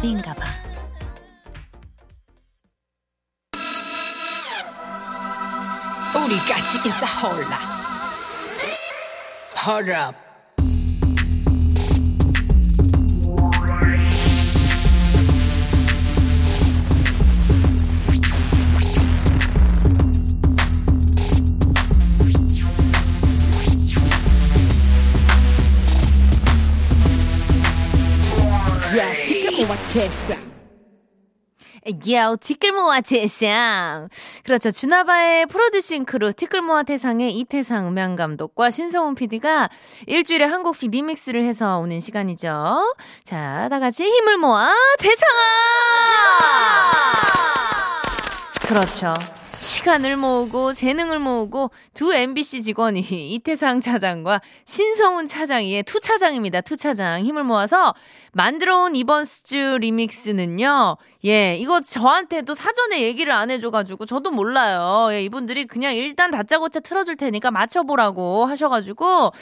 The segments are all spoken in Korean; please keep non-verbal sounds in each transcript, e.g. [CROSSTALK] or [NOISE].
나비인가 봐. 우리 같이 인싸 홀라 헐업 지금 왔댔어 야, 티끌모아 태상. 그렇죠. 주나바의 producing crew 티끌모아 태상의 이태상 음향 감독과 신성훈 PD가 일주일에 한 곡씩 remix를 해서 오는 시간이죠. 자, 다 같이 힘을 모아 태상아! 그렇죠. 시간을 모으고 재능을 모으고 두 MBC 직원이 [LAUGHS] 이태상 차장과 신성훈 차장이의 투 차장입니다. 투 차장 힘을 모아서 만들어온 이번 스주 리믹스는요. 예, 이거 저한테도 사전에 얘기를 안 해줘가지고 저도 몰라요. 예, 이분들이 그냥 일단 다짜고짜 틀어줄 테니까 맞춰보라고 하셔가지고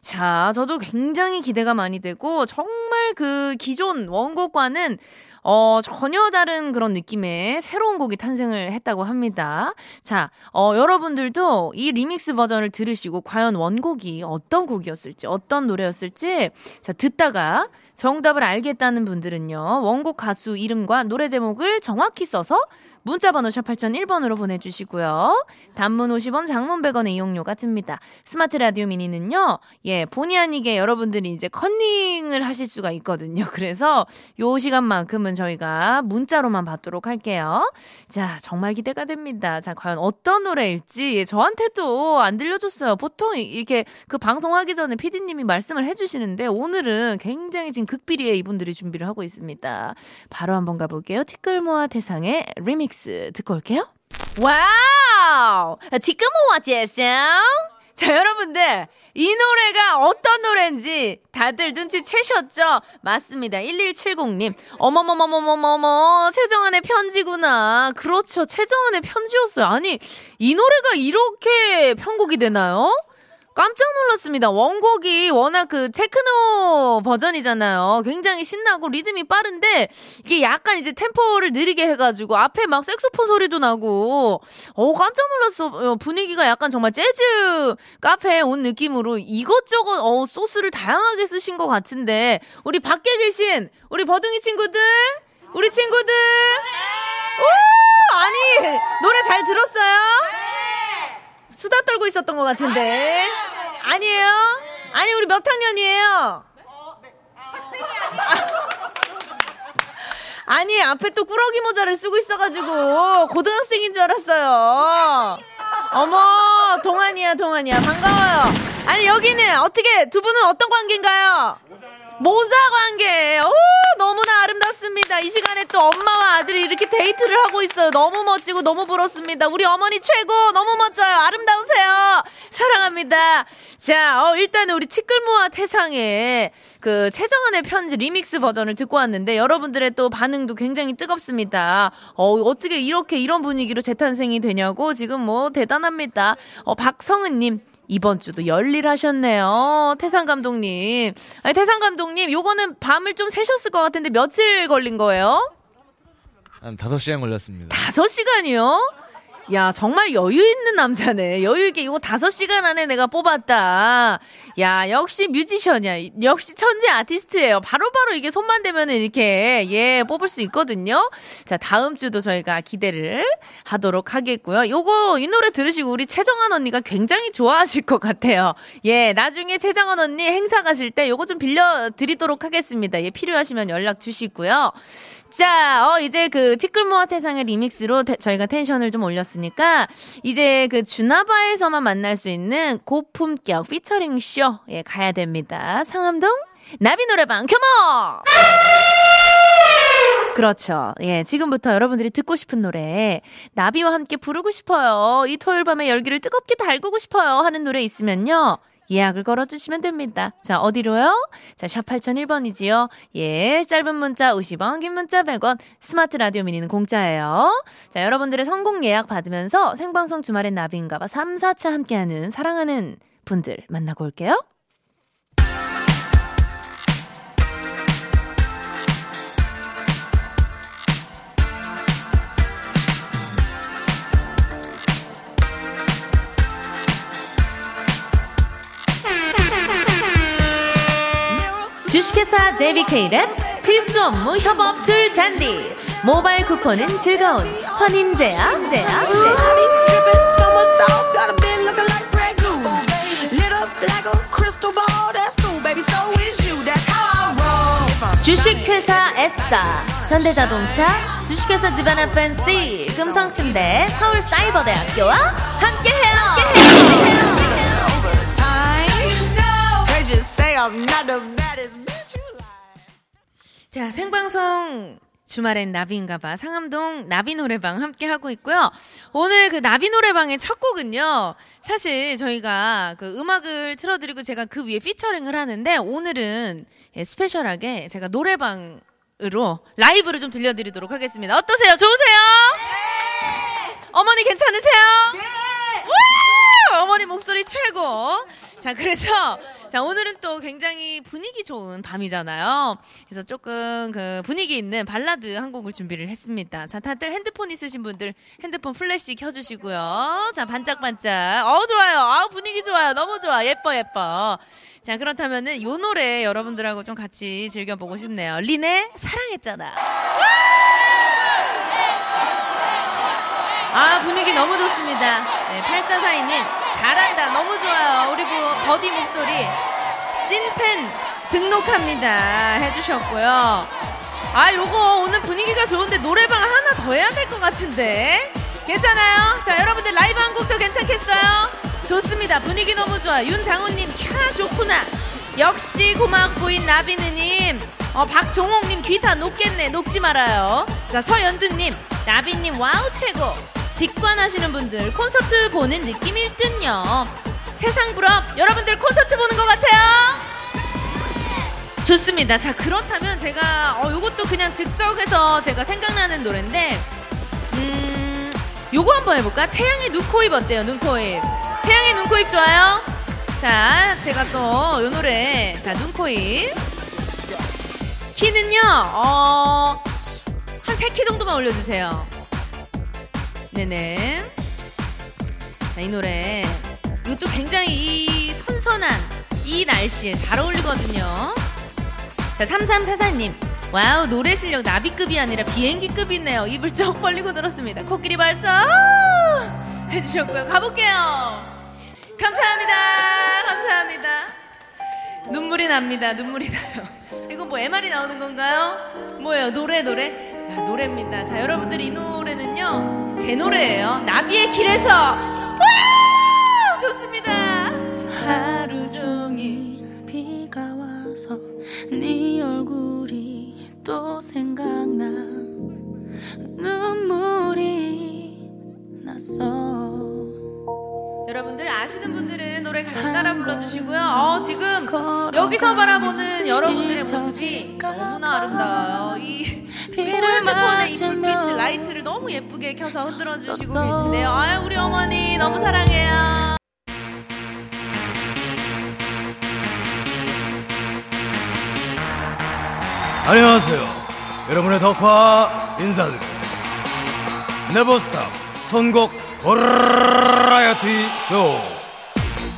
자, 저도 굉장히 기대가 많이 되고 정말 그 기존 원곡과는 어, 전혀 다른 그런 느낌의 새로운 곡이 탄생을 했다고 합니다. 자, 어, 여러분들도 이 리믹스 버전을 들으시고 과연 원곡이 어떤 곡이었을지, 어떤 노래였을지, 자, 듣다가 정답을 알겠다는 분들은요, 원곡 가수 이름과 노래 제목을 정확히 써서 문자번호 샵 8001번으로 보내주시고요. 단문 50원, 장문 100원의 이용료가 듭니다. 스마트 라디오 미니는요, 예, 본의 아니게 여러분들이 이제 컨닝을 하실 수가 있거든요. [LAUGHS] 그래서 요 시간만큼은 저희가 문자로만 받도록 할게요. 자, 정말 기대가 됩니다. 자, 과연 어떤 노래일지 예, 저한테도 안 들려줬어요. 보통 이렇게 그 방송하기 전에 피디님이 말씀을 해주시는데 오늘은 굉장히 지금 극비리에 이분들이 준비를 하고 있습니다. 바로 한번 가볼게요. 티끌모아 태상의 remix. Mix 듣고 올게요. Wow! 티끌모아 태상. 자, 여러분들. 이 노래가 어떤 노래인지 다들 눈치채셨죠? 맞습니다. 1170님. 어머머머머머머머. 최정한의 편지구나. 그렇죠. 최정한의 편지였어요. 아니, 이 노래가 이렇게 편곡이 되나요? 깜짝 놀랐습니다. 원곡이 워낙 그 테크노 버전이잖아요. 굉장히 신나고 리듬이 빠른데 이게 약간 이제 템포를 느리게 해가지고 앞에 막 색소폰 소리도 나고 어 깜짝 놀랐어. 어, 분위기가 약간 정말 재즈 카페에 온 느낌으로 이것저것 어 소스를 다양하게 쓰신 것 같은데 우리 밖에 계신 우리 버둥이 친구들 우리 친구들 오 아니 노래 잘 들었어요? 수다 떨고 있었던 것 같은데. 아니에요? 아니, 우리 몇 학년이에요? 아니, 앞에 또 꾸러기 모자를 쓰고 있어가지고, 고등학생인 줄 알았어요. 어머, 동안이야, 동안이야. 반가워요. 아니, 여기는 어떻게, 두 분은 어떤 관계인가요? 모자 관계. 오, 너무나 아름 답습니다. 이 시간에 또 엄마와 아들이 이렇게 데이트를 하고 있어요. 너무 멋지고 너무 부럽습니다. 우리 어머니 최고. 너무 멋져요. 아름다우세요. 사랑합니다. 자, 어, 일단은 우리 티끌모아 태상의 그 최정한의 편지 리믹스 버전을 듣고 왔는데 여러분들의 또 반응도 굉장히 뜨겁습니다. 어, 어떻게 이렇게 이런 분위기로 재탄생이 되냐고 지금 뭐 대단합니다. 어, 박성은님. 이번 주도 열일하셨네요. 태상 감독님. 아니, 태상 감독님, 요거는 밤을 좀 새셨을 것 같은데 며칠 걸린 거예요? 한 5시간 걸렸습니다. 5시간이요? 야, 정말 여유 있는 남자네. 여유 있게 이거 다섯 시간 안에 내가 뽑았다. 야, 역시 뮤지션이야. 역시 천재 아티스트예요. 바로바로 바로 이게 손만 대면 이렇게, 예, 뽑을 수 있거든요. 자, 다음 주도 저희가 기대를 하도록 하겠고요. 요거, 이 노래 들으시고 우리 최정한 언니가 굉장히 좋아하실 것 같아요. 예, 나중에 최정한 언니 행사 가실 때 요거 좀 빌려 드리도록 하겠습니다. 예, 필요하시면 연락 주시고요. 자, 어, 이제 그 티끌모아 태상의 리믹스로 태, 저희가 텐션을 좀 올렸으니까, 이제 그 주나바에서만 만날 수 있는 고품격 피처링 쇼, 예, 가야 됩니다. 상암동 나비 노래방, 컴온! 그렇죠. 예, 지금부터 여러분들이 듣고 싶은 노래, 나비와 함께 부르고 싶어요. 이 토요일 밤에 열기를 뜨겁게 달구고 싶어요. 하는 노래 있으면요. 예약을 걸어주시면 됩니다. 자, 어디로요? 자, 샵 8001번이지요. 예, 짧은 문자 50원, 긴 문자 100원, 스마트 라디오 미니는 공짜예요. 자, 여러분들의 성공 예약 받으면서 생방송 주말엔 나비인가봐 3, 4차 함께하는 사랑하는 분들 만나고 올게요. 주식회사 JBK랩 필수 업무 협업 툴 잔디 모바일 쿠폰은 즐거운 환인제야 제야 주식회사 S사 현대자동차 주식회사 집안의 팬시 금성침대 서울사이버대학교와 함께해요 함께해요 I'm not the baddest. 자, 생방송 주말엔 나비인가봐 상암동 나비 노래방 함께 하고 있고요. 오늘 그 나비 노래방의 첫 곡은요. 사실 저희가 그 음악을 틀어드리고 제가 그 위에 피처링을 하는데 오늘은 예, 스페셜하게 제가 노래방으로 라이브를 좀 들려드리도록 하겠습니다. 어떠세요? 좋으세요? 어머니 괜찮으세요? 우! 어머니 목소리 최고. 자, 그래서 자, 오늘은 또 굉장히 분위기 좋은 밤이잖아요. 그래서 조금 그 분위기 있는 발라드 한 곡을 준비를 했습니다. 자, 다들 핸드폰 있으신 분들 핸드폰 플래시 켜 주시고요. 자, 반짝반짝. 어, 좋아요. 아우, 분위기 좋아요. 너무 좋아. 예뻐, 예뻐. 자, 그렇다면은 요 노래 여러분들하고 좀 같이 즐겨 보고 싶네요. 린의 사랑했잖아. 아 분위기 너무 좋습니다. 네, 8442님 잘한다 너무 좋아요. 우리 뭐 버디 목소리 찐팬 등록합니다 해주셨고요. 아 요거 오늘 분위기가 좋은데 노래방 하나 더 해야 될 것 같은데 괜찮아요? 자 여러분들 라이브 한 곡 더 괜찮겠어요? 좋습니다. 분위기 너무 좋아. 윤장훈님 캬 좋구나. 역시 고막부인 나비느님. 어, 박종옥님 귀 다 녹겠네. 녹지 말아요. 자 서연두님 나비님 wow 최고. 직관하시는 분들 콘서트 보는 느낌일 듯요. 세상 부럽 여러분들 콘서트 보는 것 같아요. 좋습니다. 자 그렇다면 제가 어 요것도 그냥 즉석에서 제가 생각나는 노래인데 음 요거 한번 해볼까? 태양의 눈코입 어때요? 눈코입. 태양의 눈코입 좋아요? 자 제가 또 요 노래 자 눈코입 키는요 어 한 세 키 정도만 올려주세요. 네네. 자, 이 노래. 이것도 굉장히 이 선선한 이 날씨에 잘 어울리거든요. 자, 3344님. Wow, 노래 실력 나비급이 아니라 비행기급이네요. 입을 쩍 벌리고 들었습니다. 코끼리 발사! 해주셨고요. 가볼게요. 감사합니다. 감사합니다. 눈물이 납니다. 눈물이 나요. 이건 뭐 MR이 나오는 건가요? 뭐예요? 노래, 노래? 야, 노래입니다. 자, 여러분들 이 노래는요, 제 노래예요. 나비의 길에서! 와! 좋습니다. 하루 종일 비가 와서 네 얼굴이 또 생각나 눈물이 났어 여러분들 아시는 분들은 노래 같이 따라 불러주시고요. 어, 지금 여기서 바라보는 여러분들의 모습이 너무나 아름다워요. 이 핸드폰에 이 불빛 라이트를 너무 예쁘게 켜서 흔들어 주시고 계신데요. 아유 우리 어머니 너무 사랑해요. 안녕하세요. 여러분의 덕화 인사드립니다. 네버스탑 선곡 버라이어티 쇼.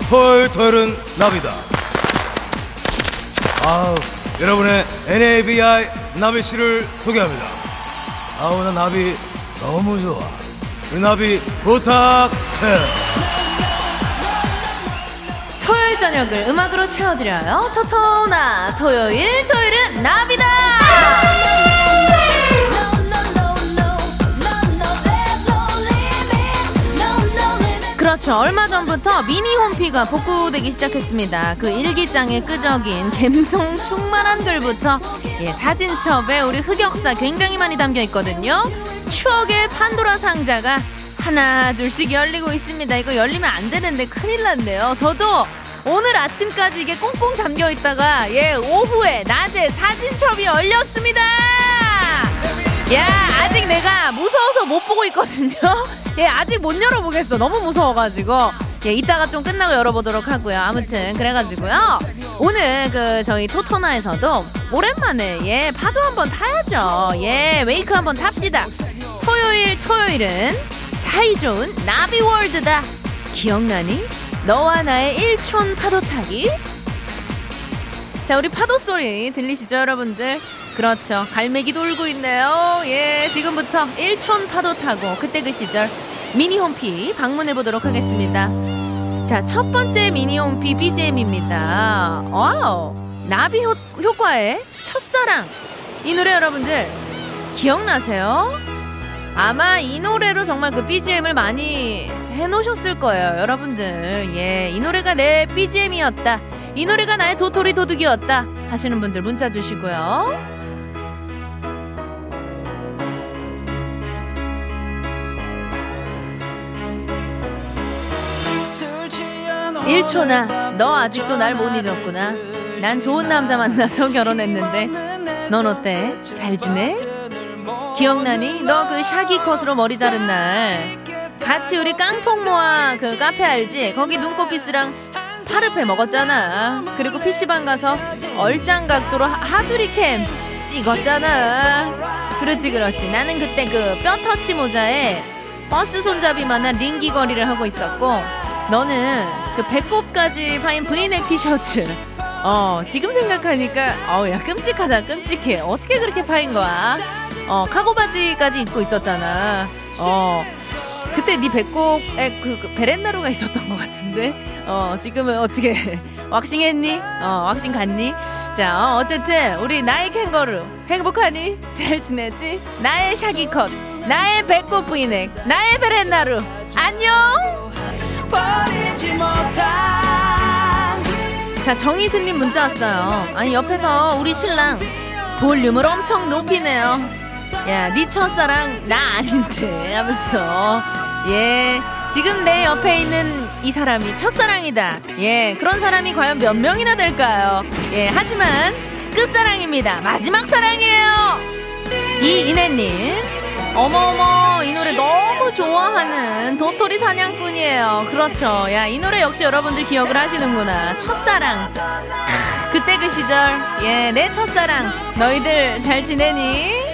토요일 토요일은 나비다. 아우, 여러분의 NABI 나비 씨를 소개합니다. 아우, 나 나비 너무 좋아. 이 나비 부탁해. 토요일 저녁을 음악으로 채워드려요. 토토나 토요일 토요일은 나비다. 그렇죠. 얼마 전부터 미니 홈피가 복구되기 시작했습니다. 그 일기장에 끄적인 [LAUGHS] 감성 충만한 글부터 예, 사진첩에 우리 흑역사 굉장히 많이 담겨 있거든요. 추억의 판도라 상자가 하나 둘씩 열리고 있습니다. 이거 열리면 안 되는데 큰일 났네요. 저도 오늘 아침까지 이게 꽁꽁 잠겨 있다가 예 오후에 낮에 사진첩이 열렸습니다. 야 아직 내가 무서워서 못 보고 있거든요. [LAUGHS] 예 아직 못 열어보겠어. 너무 무서워가지고. 예, 이따가 좀 끝나고 열어보도록 하고요. 아무튼 그래가지고요. 오늘 그 저희 토토나에서도 오랜만에 예 파도 한번 타야죠. 예 웨이크 한번 탑시다. 토요일 토요일은 사이좋은 나비월드다. 기억나니? 너와 나의 일촌 파도 타기. 자 우리 파도 소리 들리시죠 여러분들? 그렇죠. 갈매기 돌고 있네요. 예, 지금부터 일촌 파도 타고 그때 그 시절 미니 홈피 방문해 보도록 하겠습니다. 자, 첫 번째 미니 홈피 BGM입니다. Wow. 나비 효, 효과의 첫사랑. 이 노래 여러분들 기억나세요? 아마 이 노래로 정말 그 BGM을 많이 해놓으셨을 거예요, 여러분들. 예, 이 노래가 내 BGM이었다. 이 노래가 나의 도토리 도둑이었다. 하시는 분들 문자 주시고요. 1초나 너 아직도 날 못 잊었구나 난 좋은 남자 만나서 [LAUGHS] 결혼했는데 넌 어때? 잘 지내? 기억나니? 너 그 샤기 컷으로 머리 자른 날 같이 우리 깡통 모아 그 카페 알지? 거기 눈꽃피스랑 파르페 먹었잖아 그리고 PC방 가서 얼짱 각도로 하두리캠 찍었잖아 그렇지 그렇지 나는 그때 그 본더치 모자에 버스 손잡이만한 링 귀걸이를 하고 있었고 너는 그 배꼽까지 파인 브이넥 티셔츠. 어, 지금 생각하니까, 어우, 야, 끔찍하다, 끔찍해. 어떻게 그렇게 파인 거야? 어, 카고 바지까지 입고 있었잖아. 어, 그때 네 배꼽에 그, 그 베렌나루가 있었던 것 같은데. 어, 지금은 어떻게, [LAUGHS] 왁싱했니? 어, 왁싱 갔니? 자, 어, 어쨌든, 우리 나의 캥거루. 행복하니? 잘 지내지? 나의 샤기컷. 나의 배꼽 브이넥. 나의 베렌나루. 안녕! 자 정희수님 문자 왔어요. 아니 옆에서 우리 신랑 볼륨을 엄청 높이네요. 야네 첫사랑 나 아닌데 하면서. 예 지금 내 옆에 있는 이 사람이 첫사랑이다. 예 그런 사람이 과연 몇 명이나 될까요? 예 하지만 끝사랑입니다. 마지막 사랑이에요. 이인혜님 어머어머 이 노래 너무 좋아하는 도토리 사냥꾼이에요. 그렇죠. 야 이 노래 역시 여러분들 기억을 하시는구나. 첫사랑. 그때 그 시절. 예 내 첫사랑. 너희들 잘 지내니?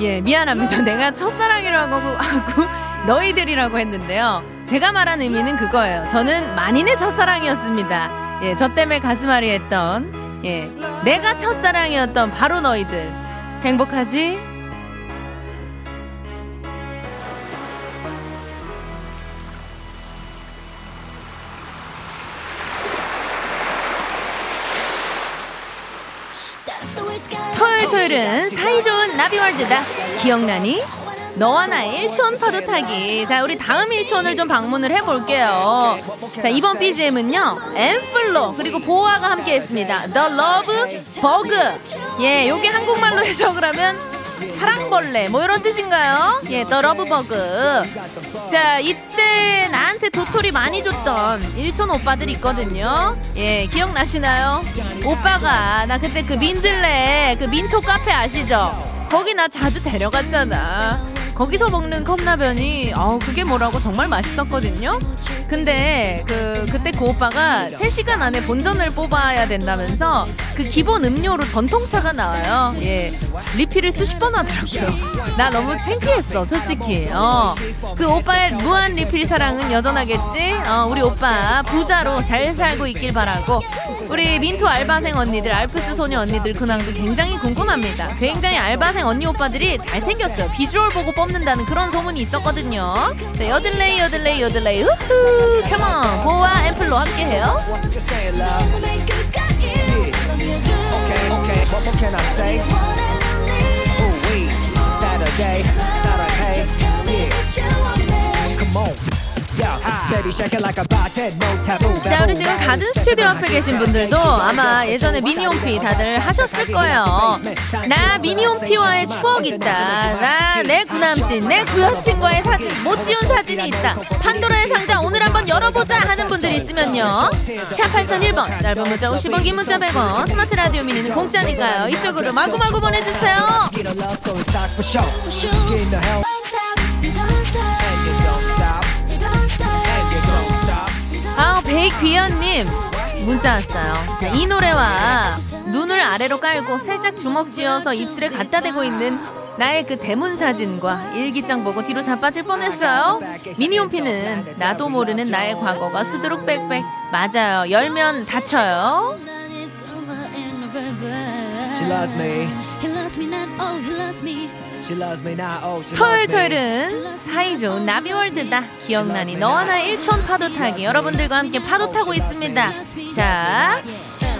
예, 미안합니다. 내가 첫사랑이라고 하고 너희들이라고 했는데요. 제가 말한 의미는 그거예요. 저는 만인의 첫사랑이었습니다. 예, 저 때문에 가슴앓이 했던, 예, 내가 첫사랑이었던 바로 너희들. 행복하지? 토요일 토요일은 사이좋은 나비월드다. 기억나니? 너와 나의 일촌 파도 타기. 자, 우리 다음 일촌을 좀 방문을 해볼게요. 자, 이번 BGM은요, 엠플로, 그리고 보아가 함께 했습니다. The Love Bug. 예, 요게 한국말로 해석을 하면 사랑벌레, 뭐 이런 뜻인가요? 예, The Love Bug. 자, 이때 나한테 도토리 많이 줬던 일촌 오빠들 있거든요. 예, 기억나시나요? 오빠가, 나 그때 그 민들레, 그 민토 카페 아시죠? 거기 나 자주 데려갔잖아. 거기서 먹는 컵라면이 어 그게 뭐라고 정말 맛있었거든요. 근데 그 그때 그 오빠가 3시간 안에 본전을 뽑아야 된다면서 그 기본 음료로 전통차가 나와요. 예. 리필을 수십 번 하더라고요. [LAUGHS] 나 너무 창피했어, 솔직히. 어. 그 오빠의 무한 리필 사랑은 여전하겠지? 어, 우리 오빠 부자로 잘 살고 있길 바라고 우리 민토 알바생 언니들, 알프스 소녀 언니들 근황도 굉장히 궁금합니다. 굉장히 알바생 언니 오빠들이 잘생겼어요. 비주얼 보고 뽑는다는 그런 소문이 있었거든요. 자, 요들레이, 요들레이, 요들레이, 우후! Come on! 보아 앰플로 함께해요. 자, 우리 지금 가든 스튜디오 앞에 계신 분들도 아마 예전에 미니홈피 다들 하셨을 거예요. 나 미니홈피와의 추억 있다. 나 내 구남친, 내 구여친과의 사진, 못 지운 사진이 있다. 판도라의 상자 오늘 한번 열어보자 하는 분들이 있으면요. 샵 8001번, 짧은 문자 50원, 긴 문자 100원, 스마트 라디오 미니는 공짜니까요. 이쪽으로 마구마구 보내주세요. 베이비언님 문자 왔어요. 자, 이 노래와 눈을 아래로 깔고 살짝 주먹 쥐어서 입술에 갖다 대고 있는 나의 그 대문 사진과 일기장 보고 뒤로 자빠질 뻔했어요. 미니홈피는 나도 모르는 나의 과거가 수두룩 빽빽. 맞아요. 열면 다쳐요. She loves me. He loves me not, oh, he loves me. She loves me now. Oh, 토요일. 토요일은 사이좋은 나비월드다. 기억나니 너와 나 일촌 파도 타기. 여러분들과 함께 파도 타고 있습니다. 자,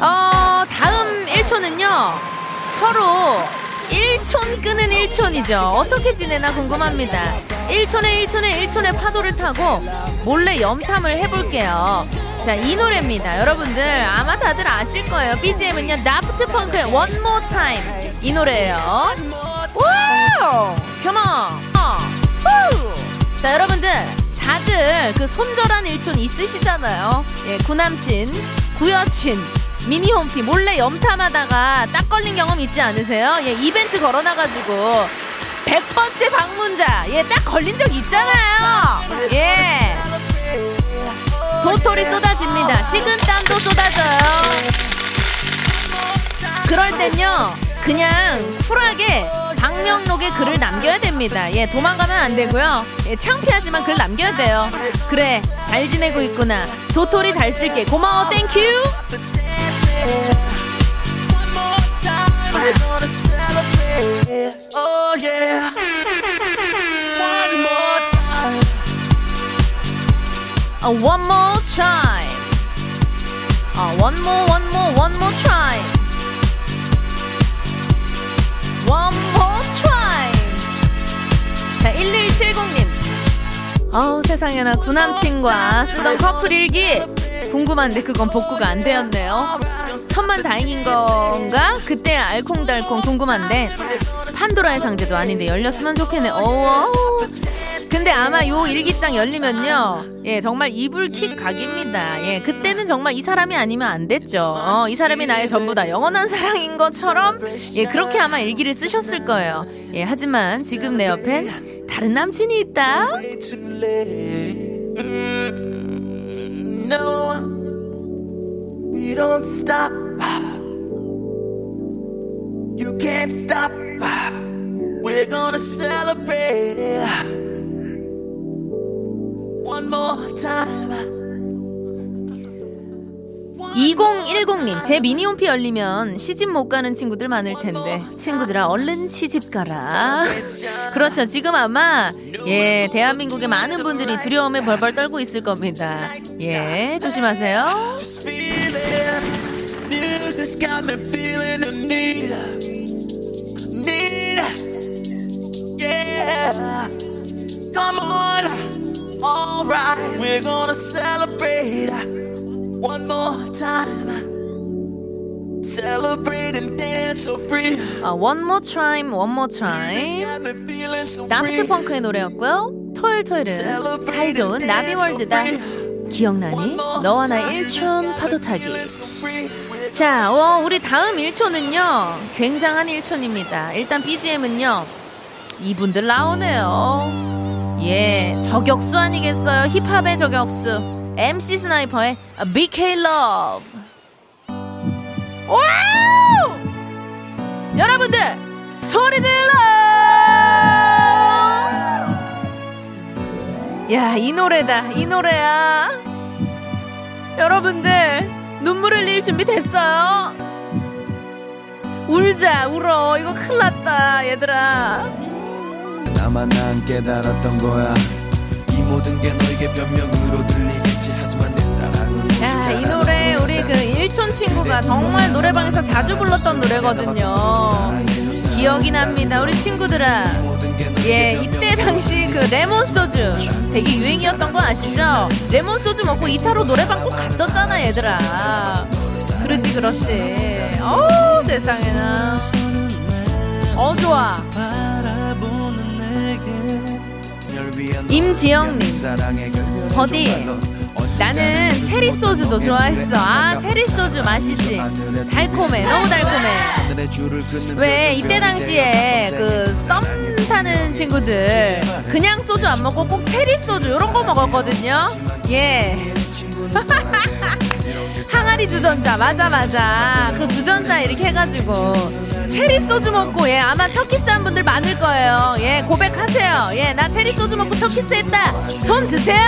어, 다음 일촌은요. 서로 일촌 끊은 일촌이죠. 어떻게 지내나 궁금합니다. 일촌에 일촌에 일촌에 파도를 타고 몰래 염탐을 해볼게요. 자, 이 노래입니다. 여러분들 아마 다들 아실 거예요. BGM은요. 다프트 펑크의 One More Time. 이 노래예요. Wow! 후! 자, 여러분들 다들 그 손절한 일촌 있으시잖아요. 예, 구남친, 구여친, 미니홈피 몰래 염탐하다가 딱 걸린 경험 있지 않으세요? 예, 이벤트 걸어놔가지고 100번째 방문자, 예, 딱 걸린 적 있잖아요. 예. 도토리 쏟아집니다. 식은땀도 쏟아져요. 그럴 땐요, 그냥 쿨하게 방명록에 글을 남겨야 됩니다. 예, 도망가면 안 되고요. 예, 창피하지만 글 남겨야 돼요. 그래, 잘 지내고 있구나. 도토리 잘 쓸게. 고마워, thank you. Oh. Uh, one more time. Uh, one more, one more, one more time. One more. 자, 1170님. 어우, 세상에나 구남친과 쓰던 커플 일기. 궁금한데 그건 복구가 안 되었네요. 천만 다행인 건가? 그때 알콩달콩 궁금한데. 판도라의 상자도 아닌데 열렸으면 좋겠네. 어우. 근데 아마 요 일기장 열리면요. 예, 정말 이불킥 각입니다. 예, 그때는 정말 이 사람이 아니면 안 됐죠. 어, 이 사람이 나의 전부다. 영원한 사랑인 것처럼 예, 그렇게 아마 일기를 쓰셨을 거예요. 예, 하지만 지금 내 옆엔 다른 남친이 있다. 2010님, 제 미니홈피 열리면 시집 못 가는 친구들 많을 텐데, 친구들아, 얼른 시집 가라. 그렇죠. 지금 아마, 예, 대한민국의 많은 분들이 두려움에 벌벌 떨고 있을 겁니다. 예, 조심하세요. Alright. We're gonna celebrate one more time. Celebrate and dance so free. 아, one more time, one more time. 다프트. 펑크의 노래였고요. 토요일 토요일은 사이좋은 나비월드다. 기억나니? 너와 나 일촌 파도 타기. 자, 어, 우리 다음 1초는요. 굉장한 1초입니다. 일단 BGM은요. 이분들 나오네요. 예, 저격수 아니겠어요? 힙합의 저격수. MC 스나이퍼의 BK Love. Wow! 여러분들, 소리 질러! 야, 이 노래다. 이 노래야. 여러분들, 눈물 흘릴 준비 됐어요? 울자, 울어. 이거 큰일 났다, 얘들아. 나만 난 깨달았던 거야 이 모든 게 너에게 변명으로 들리겠지 하지만 내 사랑은 야, 이 노래 우리 그 일촌 친구가 정말 노래방에서 자주 불렀던 노래거든요. 기억이 납니다. 우리 친구들아. 예, 이때 당시 그 레몬 소주 되게 유행이었던 거 아시죠? 레몬 소주 먹고 2차로 노래방 꼭 갔었잖아, 얘들아. 그러지, 그렇지. 어우, 세상에나. 어, 좋아. 임지영님. 버디. 나는 체리 소주도 좋아했어. 아, 체리 소주 맛있지. 달콤해. 너무 달콤해. 왜 이때 당시에 그 썸 타는 친구들 그냥 소주 안 먹고 꼭 체리 소주 이런 거 먹었거든요. 예. [LAUGHS] 항아리 주전자 맞아 맞아. 그 주전자 이렇게 해가지고. 체리 소주 먹고 예 아마 첫 키스한 분들 많을 거예요. 예 고백하세요. 예 나 체리 소주 먹고 첫 키스했다. 손 드세요.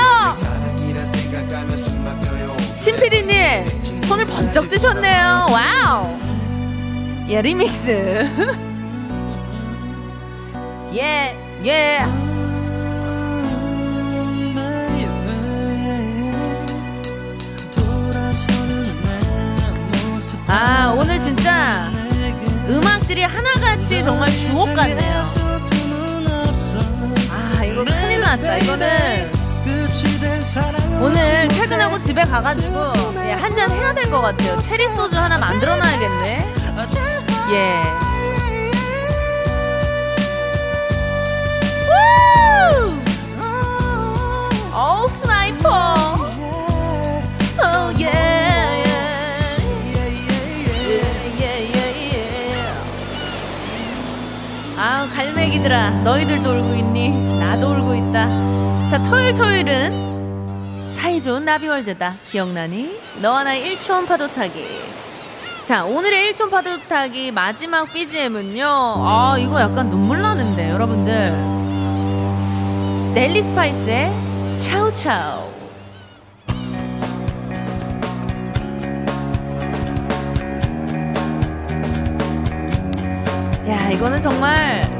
신PD님 손을 번쩍 드셨네요. wow. 예 리믹스. [LAUGHS] 예 예. 아 음악들이 하나같이 정말 주옥 같네요. 아 이거 큰일 났다. 이거는 오늘 퇴근하고 집에 가가지고 예, 한잔 해야 될 것 같아요. 체리 소주 하나 만들어 놔야겠네. 예 아 갈매기들아 너희들도 울고 있니? 나도 울고 있다. 자 토요일 토요일은 사이좋은 나비월드다. 기억나니? 너와 나의 1초원 파도 타기. 자 오늘의 1초 파도 타기 마지막 BGM은요. 아 이거 약간 눈물 나는데 여러분들. 넬리 스파이스의 차우차우. 야 이거는 정말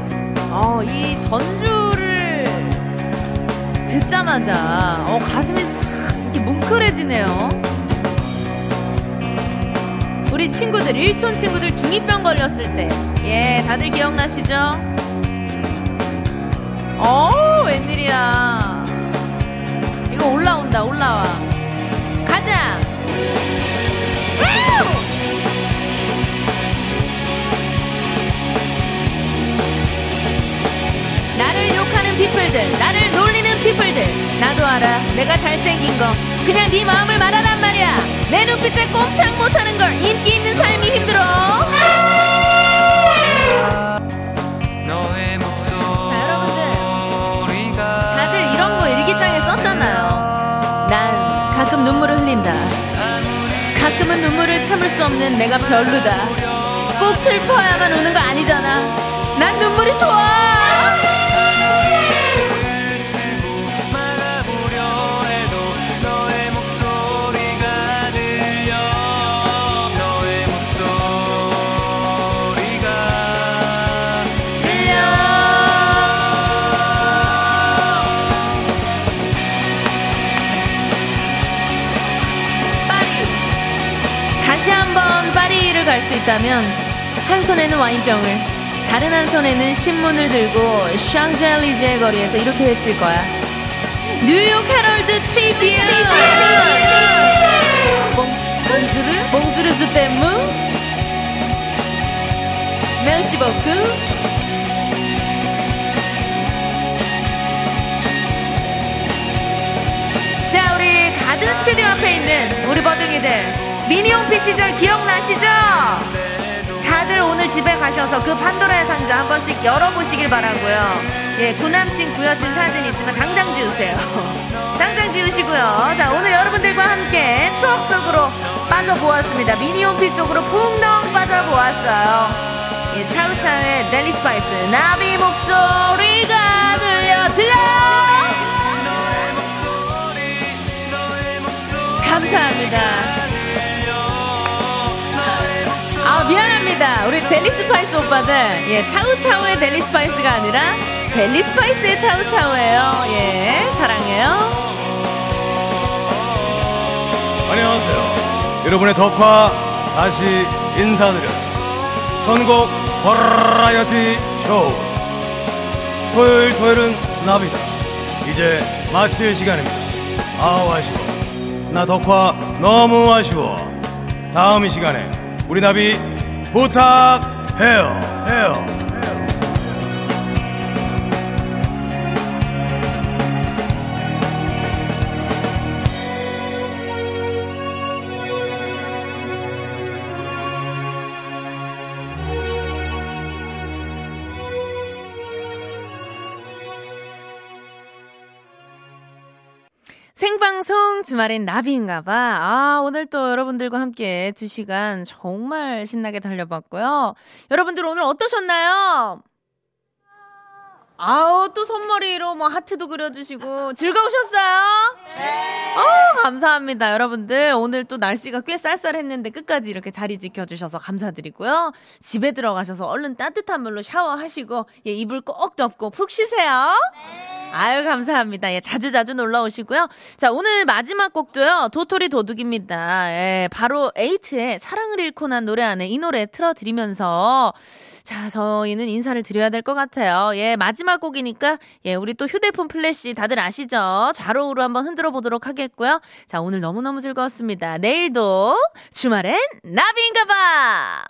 어, 이 전주를 듣자마자 어, 가슴이 싹 이렇게 뭉클해지네요. 우리 친구들 일촌 친구들 중이병 걸렸을 때, 예 다들 기억나시죠? 어 웬일이야? 이거 올라온다 올라와. 가자. 피플들, 나를 놀리는 피플들. 나도 알아. 내가 잘생긴 거. 그냥 네 마음을 말하란 말이야. 내 눈빛에 꼼짝 못하는 걸 인기 있는 삶이 힘들어. 자, 여러분들. 다들 이런 거 일기장에 썼잖아요. 난 가끔 눈물을 흘린다. 가끔은 눈물을 참을 수 없는 내가 별로다. 꼭 슬퍼야만 우는 거 아니잖아. 난 눈물이 좋아. 있다면 한 손에는 와인병을 다른 한 손에는 신문을 들고 샹젤리제 거리에서 이렇게 외칠 거야. New York Herald Tribune. Bonjour bonjour je t'aime. Merci beaucoup. 자, 우리 가든 스튜디오 앞에 있는 우리 버둥이들 미니홈피 시절 기억나시죠? 다들 오늘 집에 가셔서 그 판도라의 상자 한 번씩 열어보시길 바라고요. 예, 구남친 구여친 사진 있으면 당장 지우세요. [LAUGHS] 당장 지우시고요. 자, 오늘 여러분들과 함께 추억 속으로 빠져보았습니다. 미니홈피 속으로 풍덩 빠져보았어요. 예, 차우차우의 델리 스파이스 나비 목소리가 들려드려 감사합니다. 아 미안합니다. 우리 델리 스파이스 오빠들 예 차우차우의 델리 스파이스가 아니라 델리 스파이스의 차우차우예요. 예 사랑해요. 안녕하세요. 여러분의 덕화 다시 인사드려요. 선곡 버라이어티 쇼 토요일 토요일은 나비다. 이제 마칠 시간입니다. 아우 아쉬워. 나 덕화 너무 아쉬워. 다음 이 시간에 우리 나비 부탁해요. 해요. 주말엔 나비인가봐. 아, 오늘 또 여러분들과 함께 두 시간 정말 신나게 달려봤고요. 여러분들 오늘 어떠셨나요? 아우, 또 손머리로 뭐 하트도 그려주시고 즐거우셨어요? 네. 어, 감사합니다. 여러분들 오늘 또 날씨가 꽤 쌀쌀했는데 끝까지 이렇게 자리 지켜주셔서 감사드리고요. 집에 들어가셔서 얼른 따뜻한 물로 샤워하시고 예, 이불 꼭 덮고 푹 쉬세요. 아유, 감사합니다. 예, 자주 자주 놀러 오시고요. 자, 오늘 마지막 곡도요. 도토리 도둑입니다. 예, 바로 에이트의 사랑을 잃고 난 노래 안에 이 노래 틀어드리면서 자, 저희는 인사를 드려야 될 것 같아요. 예, 마지막 곡이니까 예, 우리 또 휴대폰 플래시 다들 아시죠? 좌로우로 한번 흔들어 보도록 하겠고요. 자, 오늘 너무 너무 즐거웠습니다. 내일도 주말엔 나비인가봐!